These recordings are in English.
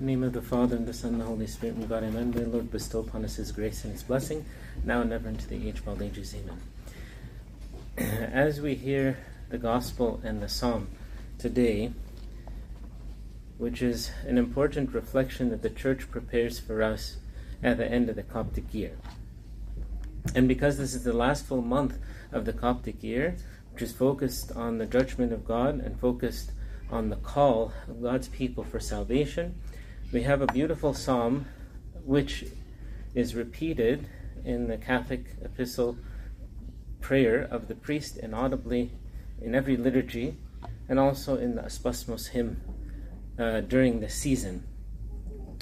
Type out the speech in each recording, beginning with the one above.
Name of the Father, and the Son, and the Holy Spirit, and God, amen. May the Lord bestow upon us his grace and his blessing, now and ever into the age of all ages, amen. As we hear the Gospel and the Psalm today, which is an important reflection that the Church prepares for us at the end of the Coptic year. And because this is the last full month of the Coptic year, which is focused on the judgment of God and focused on the call of God's people for salvation, we have a beautiful psalm which is repeated in the Catholic epistle prayer of the priest inaudibly in every liturgy and also in the Aspasmos hymn uh, during the season.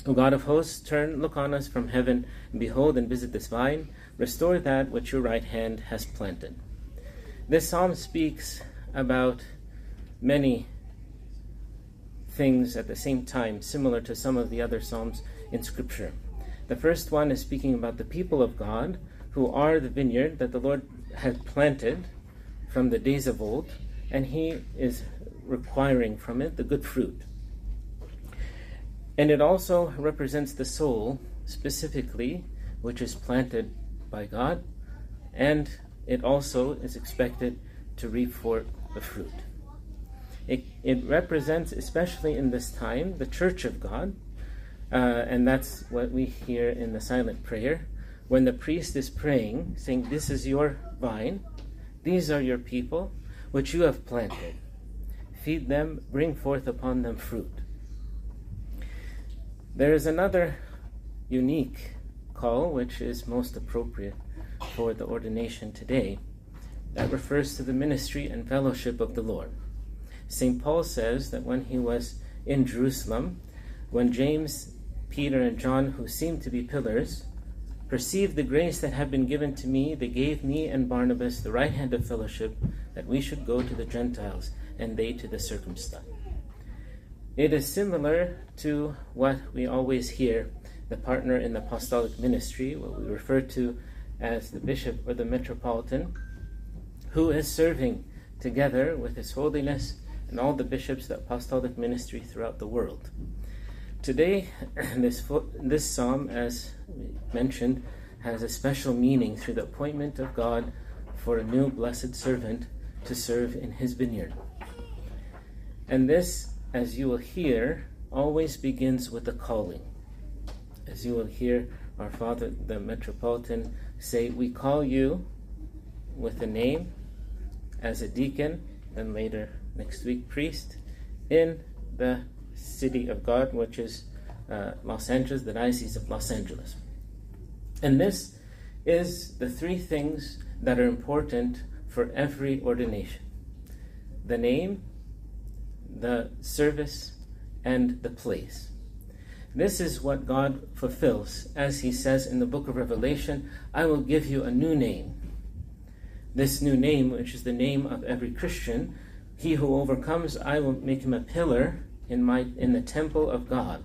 O God of hosts, turn, look on us from heaven, and behold and visit this vine, restore that which your right hand has planted. This psalm speaks about many things at the same time, similar to some of the other Psalms in Scripture. The first one is speaking about the people of God, who are the vineyard that the Lord had planted from the days of old, and He is requiring from it the good fruit. And it also represents the soul, specifically, which is planted by God, and it also is expected to reap forth the fruit. It, it represents, especially in this time, the church of God. Uh, and that's what we hear in the silent prayer. When the priest is praying, saying, This is your vine, these are your people, which you have planted. Feed them, bring forth upon them fruit. There is another unique call, which is most appropriate for the ordination today, that refers to the ministry and fellowship of the Lord. St. Paul says that when he was in Jerusalem, when James, Peter, and John, who seemed to be pillars, perceived the grace that had been given to me, they gave me and Barnabas the right hand of fellowship that we should go to the Gentiles and they to the circumcised. It is similar to what we always hear the partner in the apostolic ministry, what we refer to as the bishop or the metropolitan, who is serving together with His Holiness and all the bishops the apostolic ministry throughout the world. Today, this, this psalm, as mentioned, has a special meaning through the appointment of God for a new blessed servant to serve in his vineyard. And this, as you will hear, always begins with a calling. As you will hear our Father, the Metropolitan, say, We call you with a name as a deacon, and later next week priest in the city of God, which is uh, Los Angeles, the Diocese of Los Angeles. And this is the three things that are important for every ordination the name, the service, and the place. This is what God fulfills, as He says in the book of Revelation I will give you a new name. This new name, which is the name of every Christian, he who overcomes, I will make him a pillar in my in the temple of God.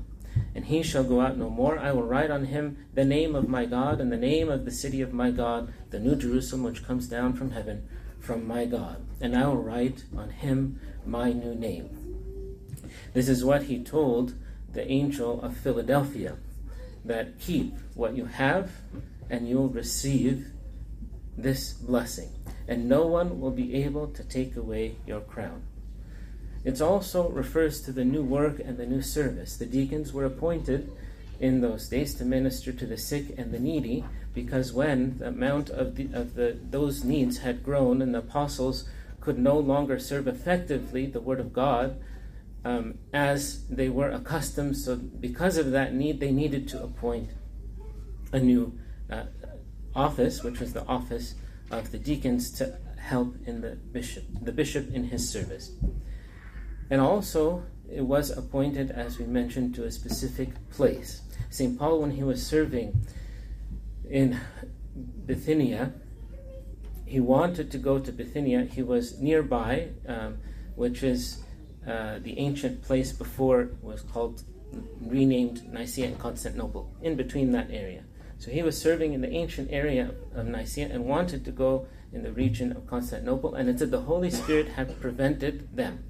And he shall go out no more. I will write on him the name of my God and the name of the city of my God, the new Jerusalem which comes down from heaven from my God. And I will write on him my new name. This is what he told the angel of Philadelphia that keep what you have and you'll receive this blessing and no one will be able to take away your crown. It also refers to the new work and the new service. The deacons were appointed in those days to minister to the sick and the needy, because when the amount of, the, of the, those needs had grown and the apostles could no longer serve effectively the word of God um, as they were accustomed, so because of that need, they needed to appoint a new uh, office, which was the office of the deacons to help in the bishop, the bishop in his service. And also, it was appointed, as we mentioned, to a specific place. St. Paul, when he was serving in Bithynia, he wanted to go to Bithynia. He was nearby, um, which is uh, the ancient place before was called renamed Nicaea and Constantinople, in between that area. So he was serving in the ancient area of Nicaea and wanted to go in the region of Constantinople, and it said the Holy Spirit had prevented them.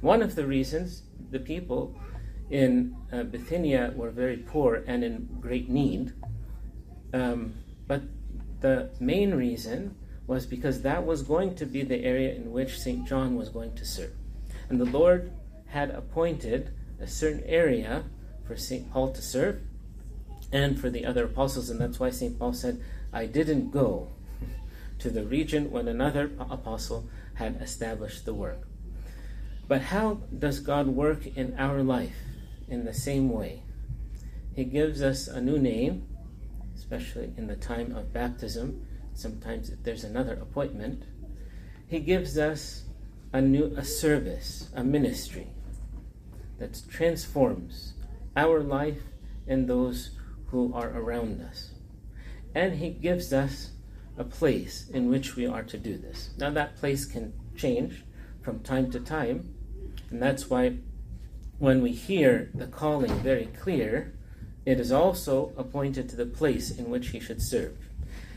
One of the reasons the people in uh, Bithynia were very poor and in great need. Um, but the main reason was because that was going to be the area in which St. John was going to serve. And the Lord had appointed a certain area for St. Paul to serve and for the other apostles. And that's why St. Paul said, I didn't go to the region when another apostle had established the work. But how does God work in our life in the same way? He gives us a new name, especially in the time of baptism. Sometimes there's another appointment, He gives us a new a service, a ministry that transforms our life and those who are around us. And He gives us a place in which we are to do this. Now, that place can change from time to time, and that's why when we hear the calling very clear, it is also appointed to the place in which he should serve.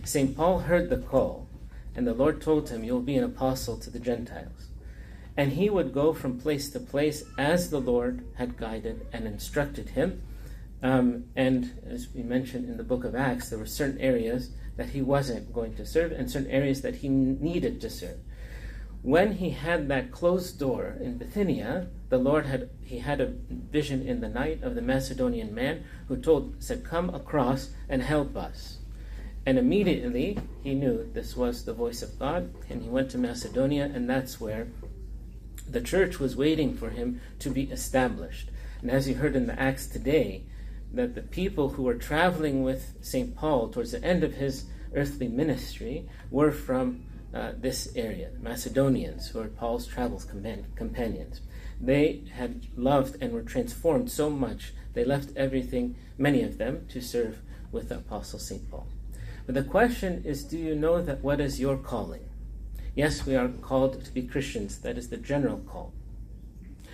St. Paul heard the call, and the Lord told him, You'll be an apostle to the Gentiles. And he would go from place to place as the Lord had guided and instructed him. Um, and as we mentioned in the book of Acts, there were certain areas that he wasn't going to serve and certain areas that he needed to serve. When he had that closed door in Bithynia, the Lord had he had a vision in the night of the Macedonian man who told said, Come across and help us. And immediately he knew this was the voice of God, and he went to Macedonia, and that's where the church was waiting for him to be established. And as you heard in the Acts today, that the people who were traveling with St. Paul towards the end of his earthly ministry were from uh, this area, Macedonians, who were Paul's travels companions. They had loved and were transformed so much, they left everything, many of them, to serve with the Apostle St. Paul. But the question is do you know that what is your calling? Yes, we are called to be Christians, that is the general call.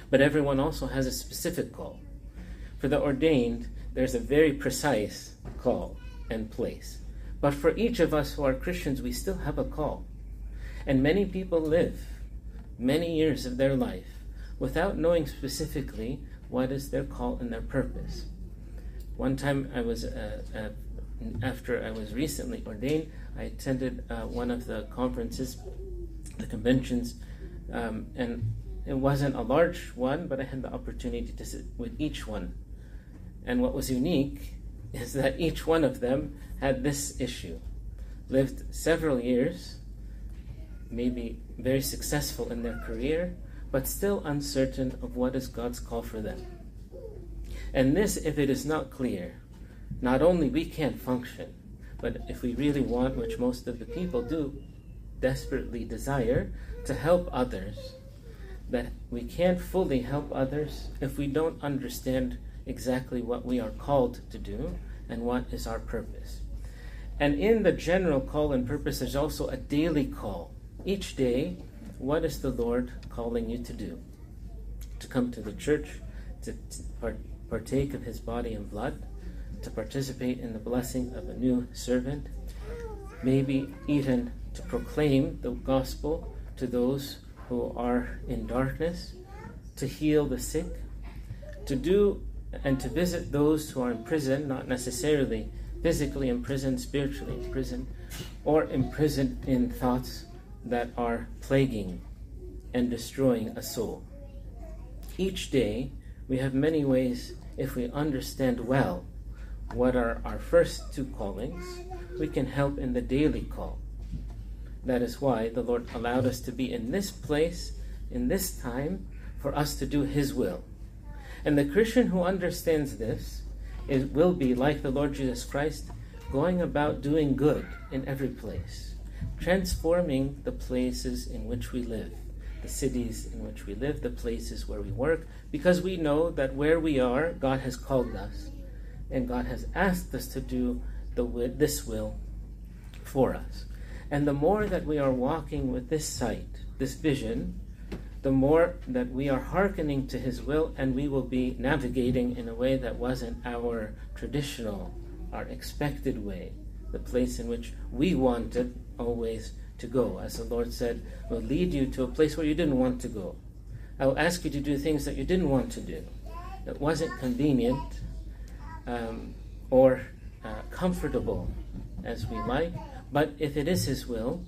But everyone also has a specific call. For the ordained, there's a very precise call and place. But for each of us who are Christians, we still have a call. And many people live many years of their life without knowing specifically what is their call and their purpose. One time I was, uh, uh, after I was recently ordained, I attended uh, one of the conferences, the conventions, um, and it wasn't a large one, but I had the opportunity to sit with each one. And what was unique is that each one of them had this issue. Lived several years, maybe very successful in their career, but still uncertain of what is God's call for them. And this, if it is not clear, not only we can't function, but if we really want, which most of the people do, desperately desire to help others, that we can't fully help others if we don't understand exactly what we are called to do and what is our purpose. And in the general call and purpose, there's also a daily call. Each day, what is the Lord calling you to do? To come to the church, to, to partake of his body and blood, to participate in the blessing of a new servant, maybe even to proclaim the gospel to those who are in darkness, to heal the sick, to do and to visit those who are in prison, not necessarily physically imprisoned, spiritually imprisoned, or imprisoned in thoughts that are plaguing and destroying a soul. Each day, we have many ways, if we understand well what are our first two callings, we can help in the daily call. That is why the Lord allowed us to be in this place, in this time, for us to do His will. And the Christian who understands this is, will be like the Lord Jesus Christ, going about doing good in every place, transforming the places in which we live, the cities in which we live, the places where we work, because we know that where we are, God has called us, and God has asked us to do the, this will for us. And the more that we are walking with this sight, this vision, the more that we are hearkening to His will, and we will be navigating in a way that wasn't our traditional, our expected way, the place in which we wanted always to go. As the Lord said, will lead you to a place where you didn't want to go. I will ask you to do things that you didn't want to do. that wasn't convenient um, or uh, comfortable as we like, but if it is His will,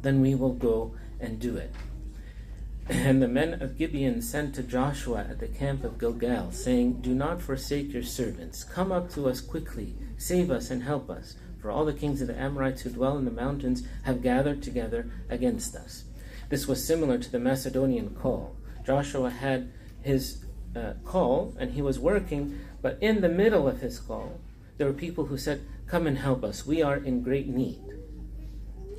then we will go and do it. And the men of Gibeon sent to Joshua at the camp of Gilgal, saying, Do not forsake your servants. Come up to us quickly, save us and help us. For all the kings of the Amorites who dwell in the mountains have gathered together against us. This was similar to the Macedonian call. Joshua had his uh, call and he was working, but in the middle of his call, there were people who said, Come and help us. We are in great need.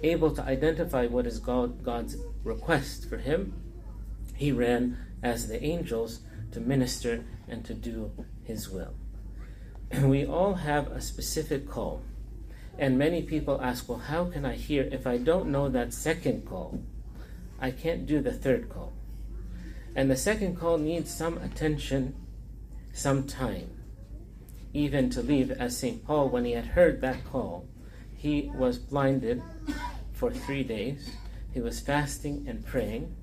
Able to identify what is God, God's request for him, he ran as the angels to minister and to do his will. we all have a specific call. And many people ask, well, how can I hear if I don't know that second call? I can't do the third call. And the second call needs some attention, some time. Even to leave, as St. Paul, when he had heard that call, he was blinded for three days. He was fasting and praying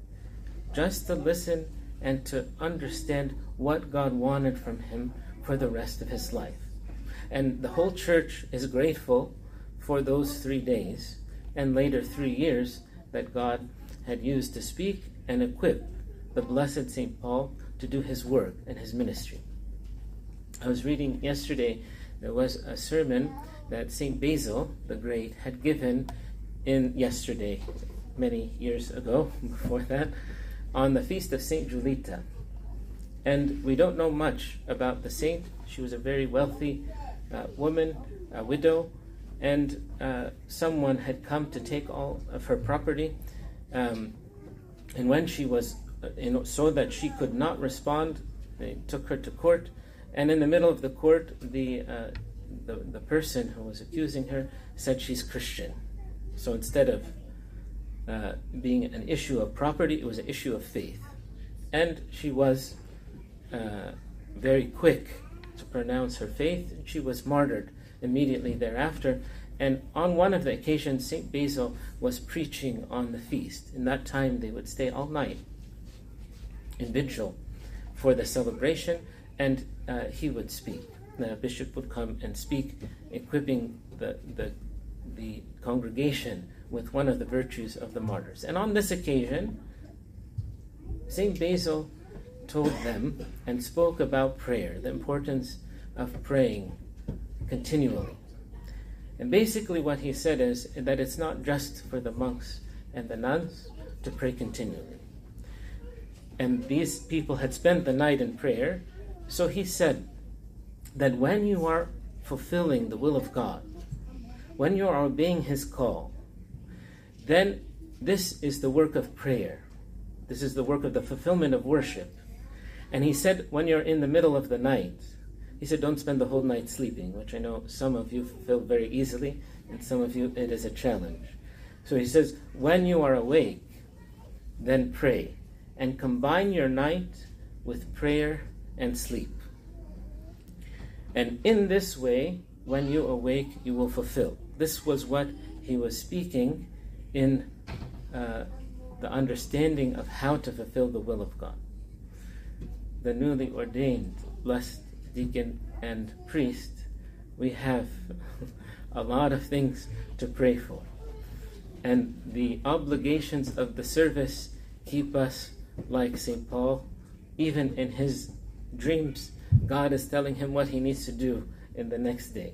just to listen and to understand what God wanted from him for the rest of his life. And the whole church is grateful for those three days and later three years that God had used to speak and equip the blessed St. Paul to do his work and his ministry. I was reading yesterday, there was a sermon that St. Basil the Great had given in yesterday, many years ago, before that, on the feast of St. Julita. And we don't know much about the saint. She was a very wealthy uh, woman, a widow, and uh, someone had come to take all of her property. Um, and when she was, uh, so that she could not respond, they took her to court. And in the middle of the court, the, uh, the, the person who was accusing her said she's Christian. So instead of uh, being an issue of property, it was an issue of faith. And she was uh, very quick to pronounce her faith. She was martyred immediately thereafter. And on one of the occasions, St. Basil was preaching on the feast. In that time, they would stay all night in vigil for the celebration, and uh, he would speak. The bishop would come and speak, equipping the, the, the congregation with one of the virtues of the martyrs. And on this occasion, St. Basil told them and spoke about prayer, the importance of praying continually. And basically, what he said is that it's not just for the monks and the nuns to pray continually. And these people had spent the night in prayer, so he said that when you are fulfilling the will of God, when you are obeying his call, then this is the work of prayer. This is the work of the fulfillment of worship. And he said, when you're in the middle of the night, he said, don't spend the whole night sleeping, which I know some of you fulfill very easily, and some of you it is a challenge. So he says, when you are awake, then pray, and combine your night with prayer and sleep. And in this way, when you awake, you will fulfill. This was what he was speaking in uh, the understanding of how to fulfill the will of God. The newly ordained blessed deacon and priest, we have a lot of things to pray for. And the obligations of the service keep us like St. Paul. Even in his dreams, God is telling him what he needs to do in the next day.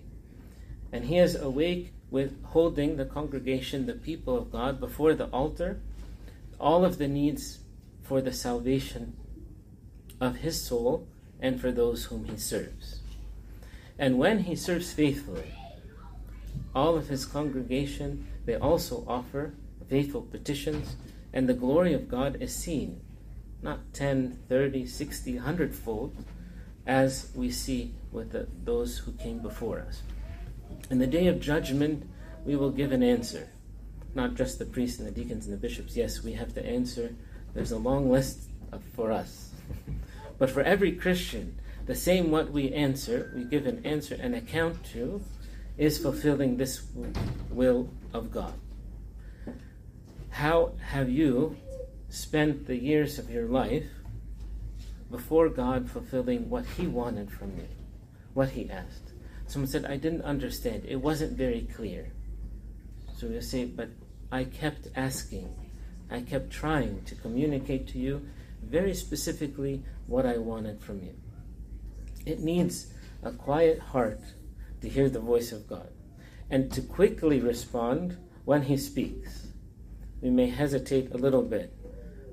And he is awake with holding the congregation, the people of God, before the altar, all of the needs for the salvation of his soul and for those whom he serves. And when he serves faithfully, all of his congregation, they also offer faithful petitions, and the glory of God is seen, not 10, 30, 60, 100 fold, as we see with the, those who came before us. In the day of judgment, we will give an answer. Not just the priests and the deacons and the bishops. Yes, we have to answer. There's a long list of, for us. but for every Christian, the same what we answer, we give an answer, an account to, is fulfilling this will of God. How have you spent the years of your life before God fulfilling what He wanted from you, what He asked. Someone said, I didn't understand. It wasn't very clear. So we say, but I kept asking. I kept trying to communicate to you very specifically what I wanted from you. It needs a quiet heart to hear the voice of God and to quickly respond when He speaks. We may hesitate a little bit,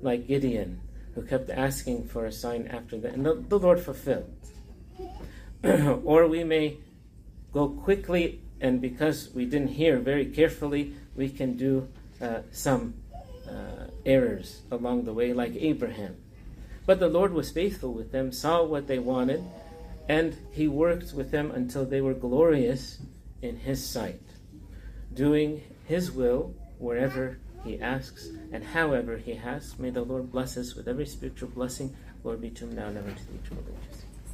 like Gideon, who kept asking for a sign after that, and the, the Lord fulfilled. or we may go quickly, and because we didn't hear very carefully, we can do uh, some uh, errors along the way, like Abraham. But the Lord was faithful with them, saw what they wanted, and He worked with them until they were glorious in His sight, doing His will wherever He asks and however He asks. May the Lord bless us with every spiritual blessing. Lord be to him now and ever to the eternal ages.